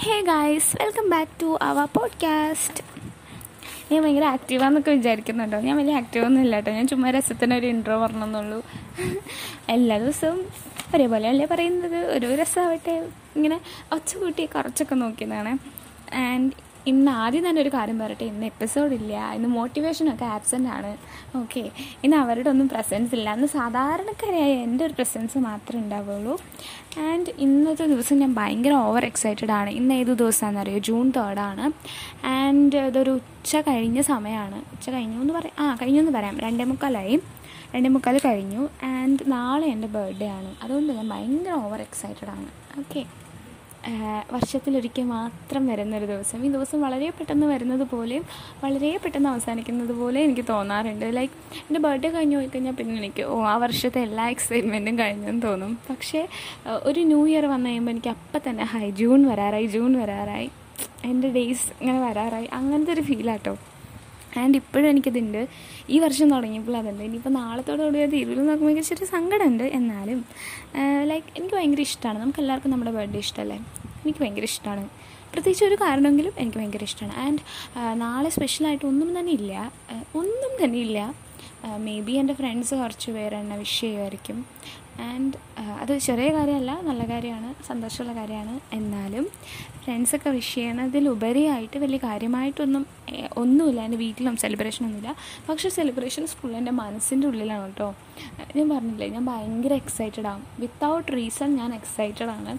Hey guys welcome back to our podcast ഞാൻ ഭയങ്കര ആക്റ്റീവാന്നൊക്കെ വിചാരിക്കുന്നുണ്ടോ? ഞാൻ വലിയ ആക്റ്റീവൊന്നും ഇല്ല കേട്ടോ ഞാൻ ചുമ്മാ രസത്തിന് ഒരു ഇൻട്രോ പറഞ്ഞെന്നുള്ളൂ. എല്ലാ ദിവസവും ഒരേപോലെ അല്ലേ പറയുന്നത്? ഒരു രസമാവട്ടെ ഇങ്ങനെ ഒച്ച കൂട്ടി കുറച്ചൊക്കെ നോക്കിയതാണ്. ആൻഡ് ഇന്ന് ആദ്യം തന്നെ ഒരു കാര്യം പറയട്ടെ. ഇന്ന് എപ്പിസോഡ് ഇല്ല. ഇന്ന് മോട്ടിവേഷനൊക്കെ ആബ്സെന്റ് ആണ്. ഓക്കെ ഇന്ന് അവരുടെ ഒന്നും പ്രസൻസ് ഇല്ല. അന്ന് സാധാരണക്കാരായ എന്റെ ഒരു പ്രസൻസ് മാത്രമേ ഉണ്ടാവുള്ളൂ. ആൻഡ് ഇന്നത്തെ ദിവസം ഞാൻ ഭയങ്കര ഓവർ എക്സൈറ്റഡ് ആണ്. ഇന്ന് ഏത് ദിവസമാണെന്ന് അറിയോ ജൂൺ തേർഡാണ് ആൻഡ് ഇതൊരു ഉച്ച കഴിഞ്ഞ സമയമാണ്. ഉച്ച കഴിഞ്ഞു എന്ന് പറയാം. ആ കഴിഞ്ഞു എന്ന് പറയാം. രണ്ടേ മുക്കാലായി. രണ്ടേ മുക്കാൽ കഴിഞ്ഞു. ആൻഡ് നാളെ എന്റെ ബർത്ത്ഡേ ആണ്. അതുകൊണ്ട് ഞാൻ ഭയങ്കര ഓവർ എക്സൈറ്റഡ് ആണ്. ഓക്കെ വർഷത്തിലൊരിക്കൽ മാത്രം വരുന്നൊരു ദിവസം. ഈ ദിവസം വളരെ പെട്ടെന്ന് വരുന്നത് പോലെയും വളരെ പെട്ടെന്ന് അവസാനിക്കുന്നത് പോലെ എനിക്ക് തോന്നാറുണ്ട്. ലൈക്ക് എന്റെ ബർത്ത്ഡേ കഴിഞ്ഞ് പോയി കഴിഞ്ഞാൽ പിന്നെ എനിക്ക് ഓ ആ വർഷത്തെ എല്ലാ എക്സൈറ്റ്മെന്റും കഴിഞ്ഞെന്ന് തോന്നും. പക്ഷേ ഒരു ന്യൂ ഇയർ വന്നു കഴിയുമ്പോൾ എനിക്ക് അപ്പം തന്നെ ഹൈ ജൂൺ വരാറായി ജൂൺ വരാറായി. എന്റെ ഡേയ്സ് ഇങ്ങനെ വരാറായി. അങ്ങനത്തെ ഒരു ഫീലാട്ടോ ആൻഡ് ഇപ്പോഴും എനിക്കതുണ്ട്. ഈ വർഷം തുടങ്ങിയപ്പോൾ അതുണ്ട്. ഇനിയിപ്പോൾ നാളത്തോടുകൂടി അത് ഇരുവിൽ നോക്കുമ്പോൾ എനിക്ക് ചെറിയ സങ്കടമുണ്ട് എന്നാലും ലൈക്ക് എനിക്ക് ഭയങ്കര ഇഷ്ടമാണ്. നമുക്ക് എല്ലാവർക്കും നമ്മുടെ ബർത്ത്ഡേ ഇഷ്ടമല്ലേ എനിക്ക് ഭയങ്കര ഇഷ്ടമാണ്. പ്രത്യേകിച്ച് ഒരു കാരണമെങ്കിലും എനിക്ക് ഭയങ്കര ഇഷ്ടമാണ്. ആൻഡ് നാളെ സ്പെഷ്യലായിട്ട് ഒന്നും തന്നെ ഇല്ല. ഒന്നും തന്നെ ഇല്ല. മേ ബി എന്റെ ഫ്രണ്ട്സ് കുറച്ച് പേര് എന്നെ വിഷ് ചെയ്യുമായിരിക്കും. ആൻഡ് അത് ചെറിയ കാര്യമല്ല നല്ല കാര്യമാണ് സന്തോഷമുള്ള കാര്യമാണ്. എന്നാലും ഫ്രണ്ട്സൊക്കെ വിഷ് ചെയ്യണതിലുപരിയായിട്ട് വലിയ കാര്യമായിട്ടൊന്നും ഒന്നുമില്ല. എന്റെ വീട്ടിലും സെലിബ്രേഷൻ ഒന്നുമില്ല. പക്ഷേ സെലിബ്രേഷൻ ഫുൾ എന്റെ മനസ്സിന്റെ ഉള്ളിലാണ് കേട്ടോ. ഞാൻ പറഞ്ഞില്ലേ ഞാൻ ഭയങ്കര എക്സൈറ്റഡ് ആവും വിത്തൗട്ട് റീസൺ ഞാൻ എക്സൈറ്റഡ് ആണ്.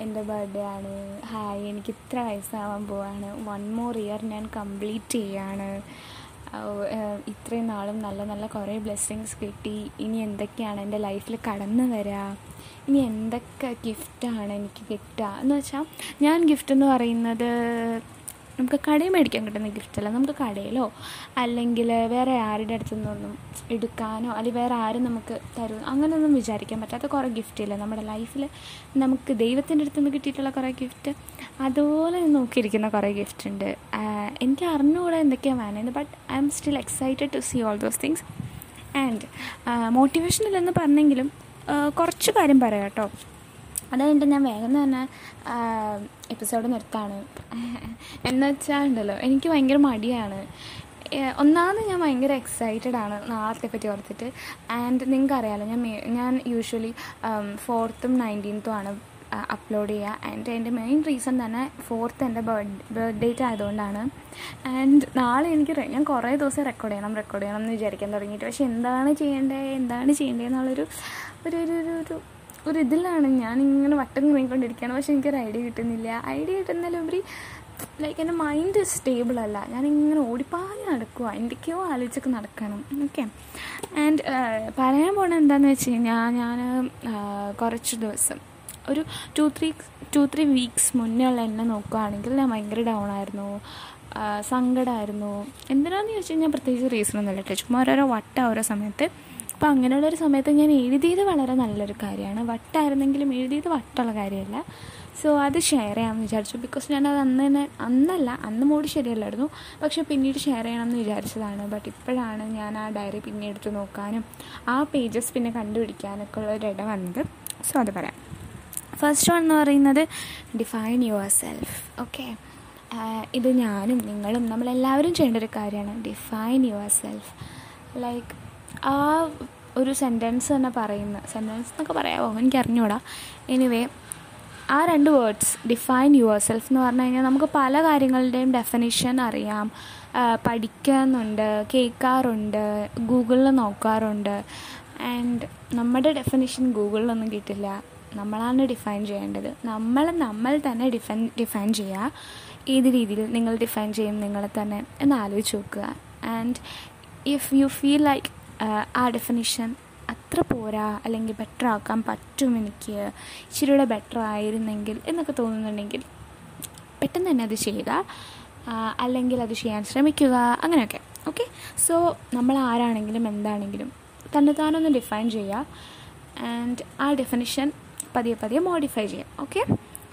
എന്റെ ബർത്ത്ഡേ ആണ്. ഹായ് എനിക്ക് ഇത്ര വയസ്സാവാൻ പോവാണ്. വൺ മോർ ഇയർ ഞാൻ കംപ്ലീറ്റ് ചെയ്യാണ്. ഇത്രയും നാളും നല്ല നല്ല കുറേ ബ്ലെസ്സിങ്സ് കിട്ടി. ഇനി എന്തൊക്കെയാണ് എന്റെ ലൈഫിൽ കടന്നു വരിക ഇനി എന്തൊക്കെ ഗിഫ്റ്റാണ് എനിക്ക് കിട്ടുക? എന്ന് വെച്ചാൽ ഞാൻ ഗിഫ്റ്റ് എന്ന് പറയുന്നത് നമുക്ക് കടയിൽ മേടിക്കാൻ കിട്ടുന്ന ഗിഫ്റ്റല്ല നമുക്ക് കടയിലോ അല്ലെങ്കിൽ വേറെ ആരുടെ അടുത്തു നിന്നൊന്നും എടുക്കാനോ അല്ലെങ്കിൽ വേറെ ആരും നമുക്ക് തരും അങ്ങനെയൊന്നും വിചാരിക്കാൻ പറ്റാത്ത കുറേ ഗിഫ്റ്റില്ല നമ്മുടെ ലൈഫിൽ നമുക്ക് ദൈവത്തിന്റെ അടുത്ത് നിന്ന് കിട്ടിയിട്ടുള്ള കുറേ ഗിഫ്റ്റ് അതുപോലെ നോക്കിയിരിക്കുന്ന കുറേ ഗിഫ്റ്റ് ഉണ്ട്. എനിക്ക് അറിഞ്ഞുകൂടെ എന്തൊക്കെയാണ് വേണമെന്ന് but I am still excited to see all those things and മോട്ടിവേഷനിലെന്ന് പറഞ്ഞെങ്കിലും കുറച്ച് കാര്യം പറയാം കേട്ടോ അതുകഴിഞ്ഞിട്ട് ഞാൻ വേഗം തന്നെ എപ്പിസോഡ് നിർത്താണ്. എന്നുവെച്ചാൽ ഉണ്ടല്ലോ എനിക്ക് ഭയങ്കര മടിയാണ്. ഒന്നാമത് ഞാൻ ഭയങ്കര എക്സൈറ്റഡ് ആണ് നാളത്തെ പറ്റി ഓർത്തിട്ട്. ആൻഡ് നിങ്ങൾക്ക് അറിയാമല്ലോ ഞാൻ ഞാൻ യൂഷ്വലി ഫോർത്തും നയന്റീൻത്തും ആണ് അപ്ലോഡ് ചെയ്യുക. ആൻഡ് എന്റെ മെയിൻ റീസൺ തന്നെ ഫോർത്ത് എന്റെ ബർത്ത് ബർത്ത് ഡേറ്റ് ആയതുകൊണ്ടാണ്. ആൻഡ് നാളെ എനിക്ക് ഞാൻ കുറേ ദിവസം റെക്കോർഡ് ചെയ്യണം റെക്കോർഡ് ചെയ്യണം എന്ന് വിചാരിക്കാൻ തുടങ്ങിയിട്ട്. പക്ഷെ എന്താണ് ചെയ്യേണ്ടത് എന്താണ് ചെയ്യേണ്ടത് എന്നുള്ളൊരു ഒരു ഒരു ഒരു ഒരു ഇതിലാണ് ഞാൻ ഇങ്ങനെ വട്ടം നീങ്ങിക്കൊണ്ടിരിക്കുകയാണ് പക്ഷെ എനിക്കൊരു ഐഡിയ കിട്ടുന്നില്ല. ഐഡിയ കിട്ടുന്നതിലുപരി ലൈക്ക് എന്റെ മൈൻഡ് സ്റ്റേബിൾ അല്ല. ഞാനിങ്ങനെ ഓടിപ്പാഞ്ഞ് നടക്കുക എന്തൊക്കെയോ ആലോചിച്ചൊക്കെ നടക്കണം. ഓക്കെ ആൻഡ് പറയാൻ പോണത് എന്താണെന്ന് വെച്ച് കഴിഞ്ഞാൽ ഞാൻ കുറച്ച് ദിവസം ഒരു two three two three weeks മുന്നേ ഉള്ള എന്നെ നോക്കുകയാണെങ്കിൽ ഞാൻ ഭയങ്കര ഡൗൺ ആയിരുന്നു. സങ്കടമായിരുന്നു എന്തിനാന്ന് ചോദിച്ചു കഴിഞ്ഞാൽ പ്രത്യേകിച്ച് റീസണൊന്നുമില്ല ചുമ്മാ ഓരോരോ വട്ട ഓരോ സമയത്ത് അപ്പോൾ അങ്ങനെയുള്ളൊരു സമയത്ത് ഞാൻ എഴുതിയത് വളരെ നല്ലൊരു കാര്യമാണ്. വട്ടായിരുന്നെങ്കിലും എഴുതിയത് വട്ടുള്ള കാര്യമല്ല. സോ അത് ഷെയർ ചെയ്യാമെന്ന് വിചാരിച്ചു. ബിക്കോസ് ഞാനത് അന്ന് തന്നെ അന്നല്ല അന്ന് മൂടി ശരിയല്ലായിരുന്നു. പക്ഷെ പിന്നീട് ഷെയർ ചെയ്യണമെന്ന് വിചാരിച്ചതാണ്. ബട്ട് ഇപ്പോഴാണ് ഞാൻ ആ ഡയറി പിന്നെ എടുത്ത് നോക്കാനും ആ പേജസ് പിന്നെ കണ്ടുപിടിക്കാനൊക്കെ ഉള്ളൊരിട വന്നത്. സോ അത് പറയാം. ഫസ്റ്റ് വൺ എന്ന് പറയുന്നത് ഡിഫൈൻ യുവർ സെൽഫ് ഓക്കെ ഇത് ഞാനും നിങ്ങളും നമ്മളെല്ലാവരും ചെയ്യേണ്ട ഒരു കാര്യമാണ്. ഡിഫൈൻ യുവർ സെൽഫ് ലൈക്ക് ആ ഒരു സെന്റൻസ് തന്നെ പറയുന്ന സെന്റൻസ് എന്നൊക്കെ പറയാമോ എനിക്ക് അറിഞ്ഞൂടാ. എനിവേ ആ രണ്ട് വേർഡ്സ് ഡിഫൈൻ യുവർ സെൽഫ് എന്ന് പറഞ്ഞു കഴിഞ്ഞാൽ നമുക്ക് പല കാര്യങ്ങളുടെയും ഡെഫിനിഷൻ അറിയാം. പഠിക്കുന്നുണ്ട് കേൾക്കാറുണ്ട് ഗൂഗിളിൽ നോക്കാറുണ്ട്. ആൻഡ് നമ്മുടെ ഡെഫിനിഷൻ ഗൂഗിളിലൊന്നും കിട്ടില്ല. നമ്മളാണ് ഡിഫൈൻ ചെയ്യേണ്ടത്. നമ്മൾ നമ്മൾ തന്നെ ഡിഫൈൻ ഡിഫൈൻ ചെയ്യുക ഏത് രീതിയിൽ നിങ്ങൾ ഡിഫൈൻ ചെയ്യും നിങ്ങളെ തന്നെ എന്ന് ആലോചിച്ച് നോക്കുക. And if you feel like ആ ഡെഫിനിഷൻ അത്ര പോരാ അല്ലെങ്കിൽ ബെറ്റർ ആക്കാൻ പറ്റും എനിക്ക്? ഇച്ചിരിയുടെ ബെറ്റർ ആയിരുന്നെങ്കിൽ എന്നൊക്കെ തോന്നുന്നുണ്ടെങ്കിൽ പെട്ടെന്ന് തന്നെ അത് ചെയ്യുക അല്ലെങ്കിൽ അത് ചെയ്യാൻ ശ്രമിക്കുക അങ്ങനെയൊക്കെ. ഓക്കെ സോ നമ്മൾ ആരാണെങ്കിലും എന്താണെങ്കിലും തന്നെ താനൊന്ന് ഡിഫൈൻ ചെയ്യുക ആൻഡ് ആ ഡെഫിനിഷൻ പതിയെ പതിയെ മോഡിഫൈ ചെയ്യാം. ഓക്കെ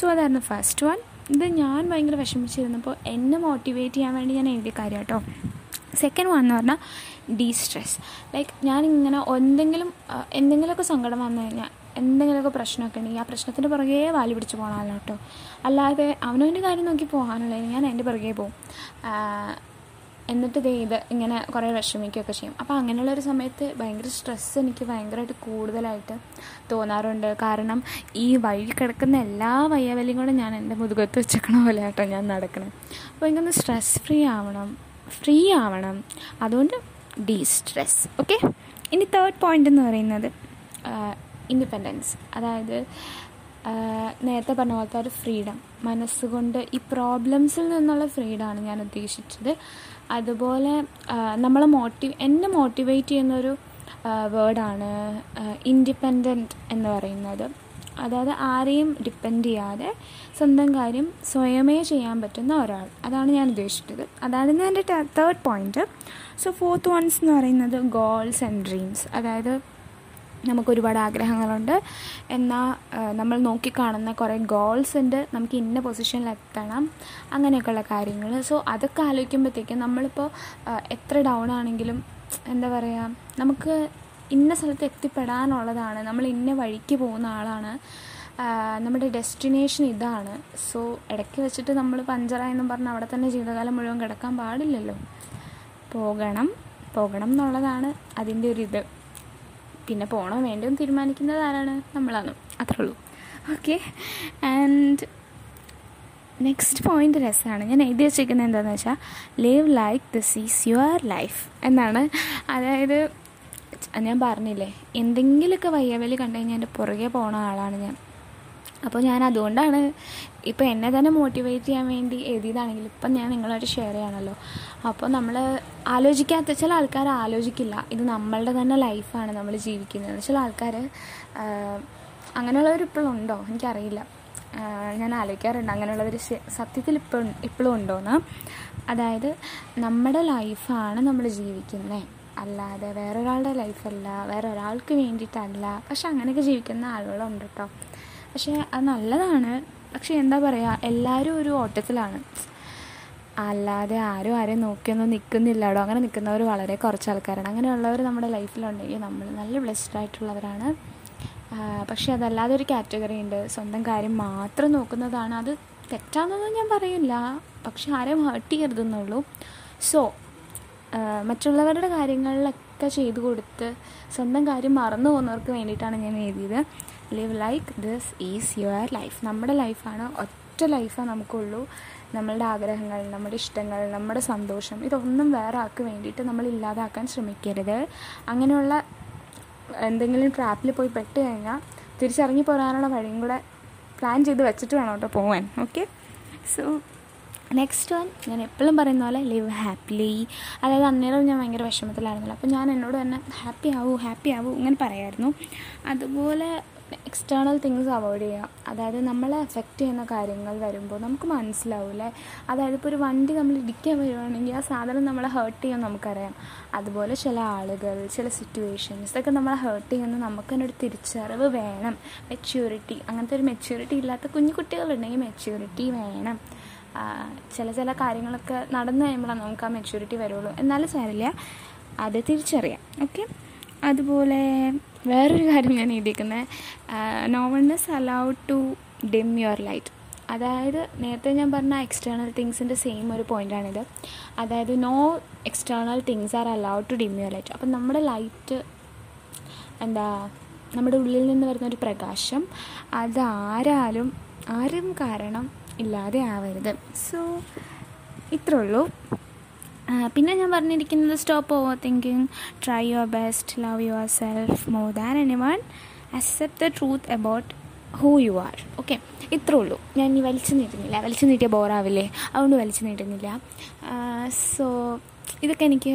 സോ അതായിരുന്നു ഫസ്റ്റ് വൺ ഇത് ഞാൻ ഭയങ്കര വിഷമിച്ചിരുന്നപ്പോൾ എന്നെ മോട്ടിവേറ്റ് ചെയ്യാൻ വേണ്ടി ഞാൻ എഴുതിയ കാര്യം കേട്ടോ സെക്കൻഡ് വൺ എന്ന് പറഞ്ഞാൽ ഡീ സ്ട്രെസ് ലൈക്ക് ഞാനിങ്ങനെ എന്തെങ്കിലും എന്തെങ്കിലുമൊക്കെ സങ്കടം വന്നു കഴിഞ്ഞാൽ എന്തെങ്കിലുമൊക്കെ പ്രശ്നമൊക്കെ ഉണ്ടെങ്കിൽ ആ പ്രശ്നത്തിന്റെ പുറകെ വാലി പിടിച്ച് പോകണമല്ലോ കേട്ടോ അല്ലാതെ അവനവന്റെ കാര്യം നോക്കി പോകാനുള്ള ഞാൻ അതിന്റെ പുറകെ പോകും എന്നിട്ട് ഇത് ഇങ്ങനെ കുറേ വിഷമിക്കുകയൊക്കെ ചെയ്യും. അപ്പോൾ അങ്ങനെയുള്ളൊരു സമയത്ത് ഭയങ്കര സ്ട്രെസ്സ് എനിക്ക് ഭയങ്കരമായിട്ട് കൂടുതലായിട്ട് തോന്നാറുണ്ട്. കാരണം ഈ വഴി കിടക്കുന്ന എല്ലാ വയ്യവലിയും കൂടെ ഞാൻ എന്റെ മുതുകത്ത് വെച്ചേക്കണ പോലെ കേട്ടോ ഞാൻ നടക്കണം. അപ്പോൾ എനിക്കൊന്ന് സ്ട്രെസ് ഫ്രീ ആവണം. ഫ്രീ ആവണം. അതുകൊണ്ട് ഡീ സ്ട്രെസ് ഓക്കെ ഇനി തേർഡ് പോയിന്റ് എന്ന് പറയുന്നത് ഇൻഡിപെൻഡൻസ് അതായത് നേരത്തെ പറഞ്ഞ പോലത്തെ ഒരു ഫ്രീഡം മനസ്സുകൊണ്ട് ഈ പ്രോബ്ലംസിൽ നിന്നുള്ള ഫ്രീഡമാണ് ഞാൻ ഉദ്ദേശിച്ചത്. അതുപോലെ നമ്മളെ മോട്ടിവ് എന്നെ മോട്ടിവേറ്റ് ചെയ്യുന്നൊരു വേർഡാണ് ഇൻഡിപെൻഡന്റ് എന്ന് പറയുന്നത്. അതായത് ആരെയും ഡിപ്പെൻഡ് ചെയ്യാതെ സ്വന്തം കാര്യം സ്വയമേ ചെയ്യാൻ പറ്റുന്ന ഒരാൾ. അതാണ് ഞാൻ ഉദ്ദേശിച്ചത്. അതായിരുന്നു എന്റെ third point so fourth one's എന്ന് പറയുന്നത് ഗോൾസ് ആൻഡ് ഡ്രീംസ് അതായത് നമുക്ക് ഒരുപാട് ആഗ്രഹങ്ങളുണ്ട്. എന്നാൽ നമ്മൾ നോക്കിക്കാണുന്ന കുറേ ഗോൾസ് ഉണ്ട്. നമുക്ക് ഇന്ന പൊസിഷനിൽ എത്തണം. അങ്ങനെയൊക്കെയുള്ള കാര്യങ്ങൾ. സോ അതൊക്കെ ആലോചിക്കുമ്പോഴത്തേക്കും നമ്മളിപ്പോൾ എത്ര ഡൗൺ ആണെങ്കിലും എന്താ പറയുക നമുക്ക് ഇന്ന സ്ഥലത്ത് എത്തിപ്പെടാനുള്ളതാണ്. നമ്മൾ ഇന്ന വഴിക്ക് പോകുന്ന ആളാണ്. നമ്മുടെ ഡെസ്റ്റിനേഷൻ ഇതാണ്. സോ ഇടയ്ക്ക് വെച്ചിട്ട് നമ്മൾ പഞ്ചറായെന്നും പറഞ്ഞ് അവിടെ തന്നെ ജീവിതകാലം മുഴുവൻ കിടക്കാൻ പാടില്ലല്ലോ. പോകണം പോകണം എന്നുള്ളതാണ് അതിന്റെ ഒരു ഇത്. പിന്നെ പോകണോ വേണ്ടോ എന്ന് തീരുമാനിക്കുന്നത് ആരാണ്? നമ്മളാണ്. അത്രേ ഉള്ളൂ. ഓക്കെ. ആൻഡ് നെക്സ്റ്റ് പോയിന്റ് രസമാണ്. ഞാൻ എഴുതി വെച്ചിരിക്കുന്നത് എന്താണെന്ന് വെച്ചാൽ live like this is your life എന്നാണ്. അതായത് ഞാൻ പറഞ്ഞില്ലേ എന്തെങ്കിലുമൊക്കെ വയ്യവലി കണ്ടു കഴിഞ്ഞാൽ എന്റെ പുറകെ പോണ ആളാണ് ഞാൻ. അപ്പോൾ ഞാൻ അതുകൊണ്ടാണ് ഇപ്പോൾ എന്നെ തന്നെ മോട്ടിവേറ്റ് ചെയ്യാൻ വേണ്ടി എഴുതിയതാണെങ്കിലും ഇപ്പം ഞാൻ നിങ്ങളായിട്ട് ഷെയർ ചെയ്യണമല്ലോ അപ്പോൾ നമ്മൾ ആലോചിക്കാത്ത ചില ആൾക്കാർ ആലോചിക്കില്ല ഇത് നമ്മളുടെ തന്നെ ലൈഫാണ് നമ്മൾ ജീവിക്കുന്നത്. ചില ആൾക്കാർ അങ്ങനെയുള്ളവർ ഇപ്പോഴും ഉണ്ടോ? എനിക്കറിയില്ല. ഞാൻ ആലോചിക്കാറുണ്ട് അങ്ങനെയുള്ളവർ സത്യത്തിൽ ഇപ്പോഴും ഇപ്പോഴും ഉണ്ടോയെന്ന് അതായത് നമ്മുടെ ലൈഫാണ് നമ്മൾ ജീവിക്കുന്നത് അല്ലാതെ വേറൊരാളുടെ ലൈഫല്ല വേറെ ഒരാൾക്ക് വേണ്ടിയിട്ടല്ല. പക്ഷെ അങ്ങനെയൊക്കെ ജീവിക്കുന്ന ആളുകളുണ്ട് കേട്ടോ പക്ഷേ അത് നല്ലതാണ്. പക്ഷെ എന്താ പറയുക എല്ലാവരും ഒരു ഓട്ടത്തിലാണ്. അല്ലാതെ ആരും ആരെയും നോക്കിയൊന്നും നിൽക്കുന്നില്ലടോ അങ്ങനെ നിൽക്കുന്നവർ വളരെ കുറച്ച് ആൾക്കാരാണ് അങ്ങനെയുള്ളവർ നമ്മുടെ ലൈഫിലുണ്ടെങ്കിൽ നമ്മൾ നല്ല ബ്ലെസ്ഡ് ആയിട്ടുള്ളവരാണ്. പക്ഷേ അതല്ലാതെ ഒരു കാറ്റഗറി ഉണ്ട്. സ്വന്തം കാര്യം മാത്രം നോക്കുന്നതാണ്. അത് തെറ്റാണെന്നൊന്നും ഞാൻ പറയില്ല. പക്ഷെ ആരെയും ഹേർട്ട് ചെയ്യരുതെന്നുള്ളൂ. സോ മറ്റുള്ളവരുടെ കാര്യങ്ങളിലൊക്കെ ചെയ്തു കൊടുത്ത് സ്വന്തം കാര്യം മറന്നു പോകുന്നവർക്ക് വേണ്ടിയിട്ടാണ് ഞാൻ എഴുതിയത്. Live like this is your life നമ്മുടെ ലൈഫാണ് ഒറ്റ ലൈഫാണ് നമുക്കുള്ളൂ. നമ്മളുടെ ആഗ്രഹങ്ങൾ നമ്മുടെ ഇഷ്ടങ്ങൾ നമ്മുടെ സന്തോഷം ഇതൊന്നും വേറെ ആൾക്ക് വേണ്ടിയിട്ട് നമ്മൾ ഇല്ലാതാക്കാൻ ശ്രമിക്കരുത്. അങ്ങനെയുള്ള എന്തെങ്കിലും ട്രാപ്പിൽ പോയി പെട്ട് കഴിഞ്ഞാൽ തിരിച്ചിറങ്ങി പോരാനുള്ള വഴിയും കൂടെ പ്ലാൻ ചെയ്ത് വെച്ചിട്ട് വേണം കേട്ടോ പോവാൻ. ഓക്കെ സോ നെക്സ്റ്റ് വൺ ഞാൻ എപ്പോഴും പറയുന്ന പോലെ ലിവ് ഹാപ്പിലി അതായത് അന്നേരം ഞാൻ ഭയങ്കര വിഷമത്തിലായിരുന്നല്ലോ. അപ്പോൾ ഞാൻ എന്നോട് തന്നെ ഹാപ്പി ആവൂ ഹാപ്പി ആവൂ ഇങ്ങനെ പറയായിരുന്നു. അതുപോലെ എക്സ്റ്റേണൽ തിങ്സ് അവോയ്ഡ് ചെയ്യുക. അതായത് നമ്മളെ എഫക്റ്റ് ചെയ്യുന്ന കാര്യങ്ങൾ വരുമ്പോൾ നമുക്ക് മനസ്സിലാവില്ലേ അതായത് ഇപ്പോൾ ഒരു വണ്ടി നമ്മൾ ഇടിക്കാൻ വരുവാണെങ്കിൽ ആ സാധനം നമ്മളെ ഹേർട്ട് ചെയ്യാൻ നമുക്കറിയാം. അതുപോലെ ചില ആളുകൾ ചില സിറ്റുവേഷൻസ് ഇതൊക്കെ നമ്മളെ ഹേർട്ട് ചെയ്യുന്ന നമുക്ക് തന്നെ ഒരു തിരിച്ചറിവ് വേണം. മെച്യൂരിറ്റി അങ്ങനത്തെ ഒരു മെച്യൂരിറ്റി ഇല്ലാത്ത കുഞ്ഞു കുട്ടികളുണ്ടെങ്കിൽ മെച്യൂരിറ്റി വേണം. ചില ചില കാര്യങ്ങളൊക്കെ നടന്നു കഴിയുമ്പോഴാണ് നമുക്ക് ആ മെച്യൂരിറ്റി വരുള്ളൂ. എന്നാലും സാരില്ല അത് തിരിച്ചറിയാം. ഓക്കെ അതുപോലെ വേറൊരു കാര്യം ഞാൻ എഴുതിയിരിക്കുന്നത് no one is allowed to dim your light അതായത് നേരത്തെ ഞാൻ പറഞ്ഞ എക്സ്റ്റേണൽ തിങ്സിന്റെ സെയിം ഒരു പോയിന്റാണിത് അതായത് no external things are allowed to dim your light അപ്പം നമ്മുടെ ലൈറ്റ് എന്താ നമ്മുടെ ഉള്ളിൽ നിന്ന് വരുന്ന ഒരു പ്രകാശം അത് ആരാലും ആരും കാരണം ഇല്ലാതെ ആവരുത്. സോ ഇത്രേ ഉള്ളൂ. പിന്നെ ഞാൻ പറഞ്ഞിരിക്കുന്നത് stop overthinking try your best love yourself more than anyone accept the truth about who you are okay ഇത്രേ ഉള്ളൂ. ഞാൻ ഇനി വലിച്ചു നീട്ടുന്നില്ല. വലിച്ചു നീട്ടിയാൽ ബോറാവില്ലേ അതുകൊണ്ട് വലിച്ചു നീട്ടുന്നില്ല. സോ ഇതൊക്കെ എനിക്ക്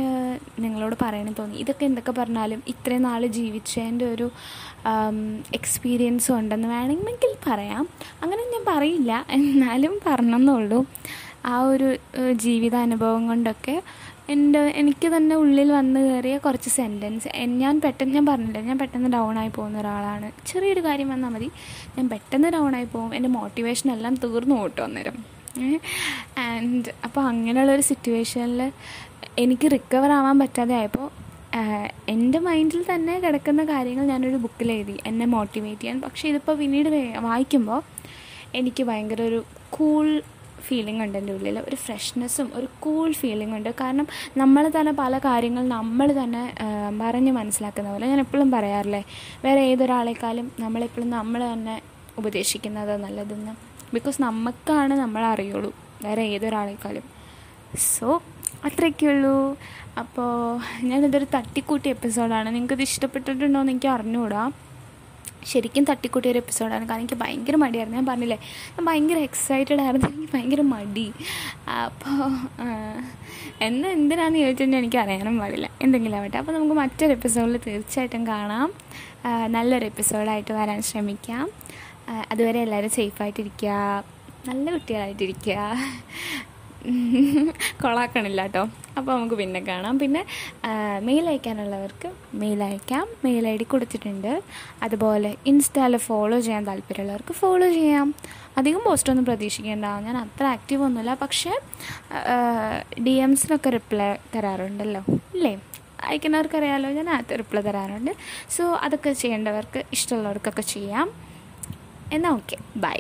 നിങ്ങളോട് പറയണമെന്ന് തോന്നി. ഇതൊക്കെ എന്തൊക്കെ പറഞ്ഞാലും ഇത്രയും നാൾ ജീവിച്ചതിന്റെ ഒരു എക്സ്പീരിയൻസും ഉണ്ടെന്ന് വേണമെങ്കിൽ പറയാം. അങ്ങനെ ഞാൻ പറയില്ല. എന്നാലും പറഞ്ഞെന്നുള്ളൂ ആ ഒരു ജീവിതാനുഭവം കൊണ്ടൊക്കെ എന്റെ എനിക്ക് തന്നെ ഉള്ളിൽ വന്ന് കയറിയ കുറച്ച് സെന്റൻസ് ഞാൻ പെട്ടെന്ന് ഞാൻ പറഞ്ഞില്ല ഞാൻ പെട്ടെന്ന് ഡൗൺ ആയി പോകുന്ന ഒരാളാണ്. ചെറിയൊരു കാര്യം വന്നാൽ മതി. ഞാൻ പെട്ടെന്ന് ഡൗൺ ആയി പോകും. എന്റെ മോട്ടിവേഷൻ എല്ലാം തീർന്നു പോട്ടോ അന്നേരം. ആൻഡ് അപ്പോൾ അങ്ങനെയുള്ളൊരു സിറ്റുവേഷനിൽ എനിക്ക് റിക്കവർ ആവാൻ പറ്റാതെ ആയപ്പോൾ എന്റെ മൈൻഡിൽ തന്നെ കിടക്കുന്ന കാര്യങ്ങൾ ഞാനൊരു ബുക്കിൽ എഴുതി. എന്നെ മോട്ടിവേറ്റ് ചെയ്യാൻ. പക്ഷേ ഇതിപ്പോൾ പിന്നീട് വായിക്കുമ്പോൾ എനിക്ക് ഭയങ്കര ഒരു കൂൾ ഫീലിംഗ് ഉണ്ട് എന്റെ ഉള്ളിൽ ഒരു ഫ്രഷ്നെസ്സും ഒരു കൂൾ ഫീലിംഗ് ഉണ്ട്. കാരണം നമ്മൾ തന്നെ പല കാര്യങ്ങൾ നമ്മൾ തന്നെ പറഞ്ഞ് മനസ്സിലാക്കുന്ന പോലെ ഞാൻ എപ്പോഴും പറയാറില്ലേ? വേറെ ഏതൊരാളെക്കാളും നമ്മളെപ്പോഴും നമ്മൾ തന്നെ ഉപദേശിക്കുന്നത് നല്ലതെന്ന്. ബിക്കോസ് നമുക്കാണ് നമ്മൾ അറിയുള്ളൂ. വേറെ ഏതൊരാളെക്കാളും. സോ അത്രയൊക്കെയുള്ളൂ അപ്പോൾ ഞാനിതൊരു തട്ടിക്കൂട്ടി എപ്പിസോഡാണ്. നിങ്ങൾക്കിത് ഇഷ്ടപ്പെട്ടിട്ടുണ്ടോ എന്ന് എനിക്ക് അറിഞ്ഞുകൂടാ ശരിക്കും തട്ടിക്കൂട്ടിയ ഒരു എപ്പിസോഡാണ്. കാരണം എനിക്ക് ഭയങ്കര മടിയായിരുന്നു. ഞാൻ പറഞ്ഞില്ലേ ഞാൻ ഭയങ്കര എക്സൈറ്റഡ് ആയിരുന്നു. എനിക്ക് ഭയങ്കര മടി. അപ്പോൾ എന്ന് എന്തിനാന്ന് ചോദിച്ചാൽ എനിക്ക് അറിയാനും പാടില്ല. എന്തെങ്കിലും ആവട്ടെ. അപ്പോൾ നമുക്ക് മറ്റൊരു എപ്പിസോഡിൽ തീർച്ചയായിട്ടും കാണാം. നല്ലൊരു എപ്പിസോഡായിട്ട് വരാൻ ശ്രമിക്കാം. അതുവരെ എല്ലാവരും സേഫായിട്ടിരിക്കുക. നല്ല കുട്ടികളായിട്ടിരിക്കുക. കൊളാക്കണില്ല കേട്ടോ അപ്പോൾ നമുക്ക് പിന്നെ കാണാം. പിന്നെ മെയിൽ അയക്കാനുള്ളവർക്ക് മെയിൽ അയക്കാം. മെയിൽ ഐ ഡി കൊടുത്തിട്ടുണ്ട്. അതുപോലെ ഇൻസ്റ്റയിൽ ഫോളോ ചെയ്യാൻ താല്പര്യമുള്ളവർക്ക് ഫോളോ ചെയ്യാം. അധികം പോസ്റ്റൊന്നും പ്രതീക്ഷിക്കേണ്ട. ഞാൻ അത്ര ആക്റ്റീവ് ഒന്നുമില്ല. പക്ഷേ ഡി എംസിനൊക്കെ റിപ്ലൈ തരാറുണ്ടല്ലോ. ഇല്ലേ അയക്കുന്നവർക്കറിയാലോ ഞാൻ റിപ്ലൈ തരാറുണ്ട്. സോ അതൊക്കെ ചെയ്യേണ്ടവർക്ക് ഇഷ്ടമുള്ളവർക്കൊക്കെ ചെയ്യാം. എന്നാൽ ഓക്കെ ബൈ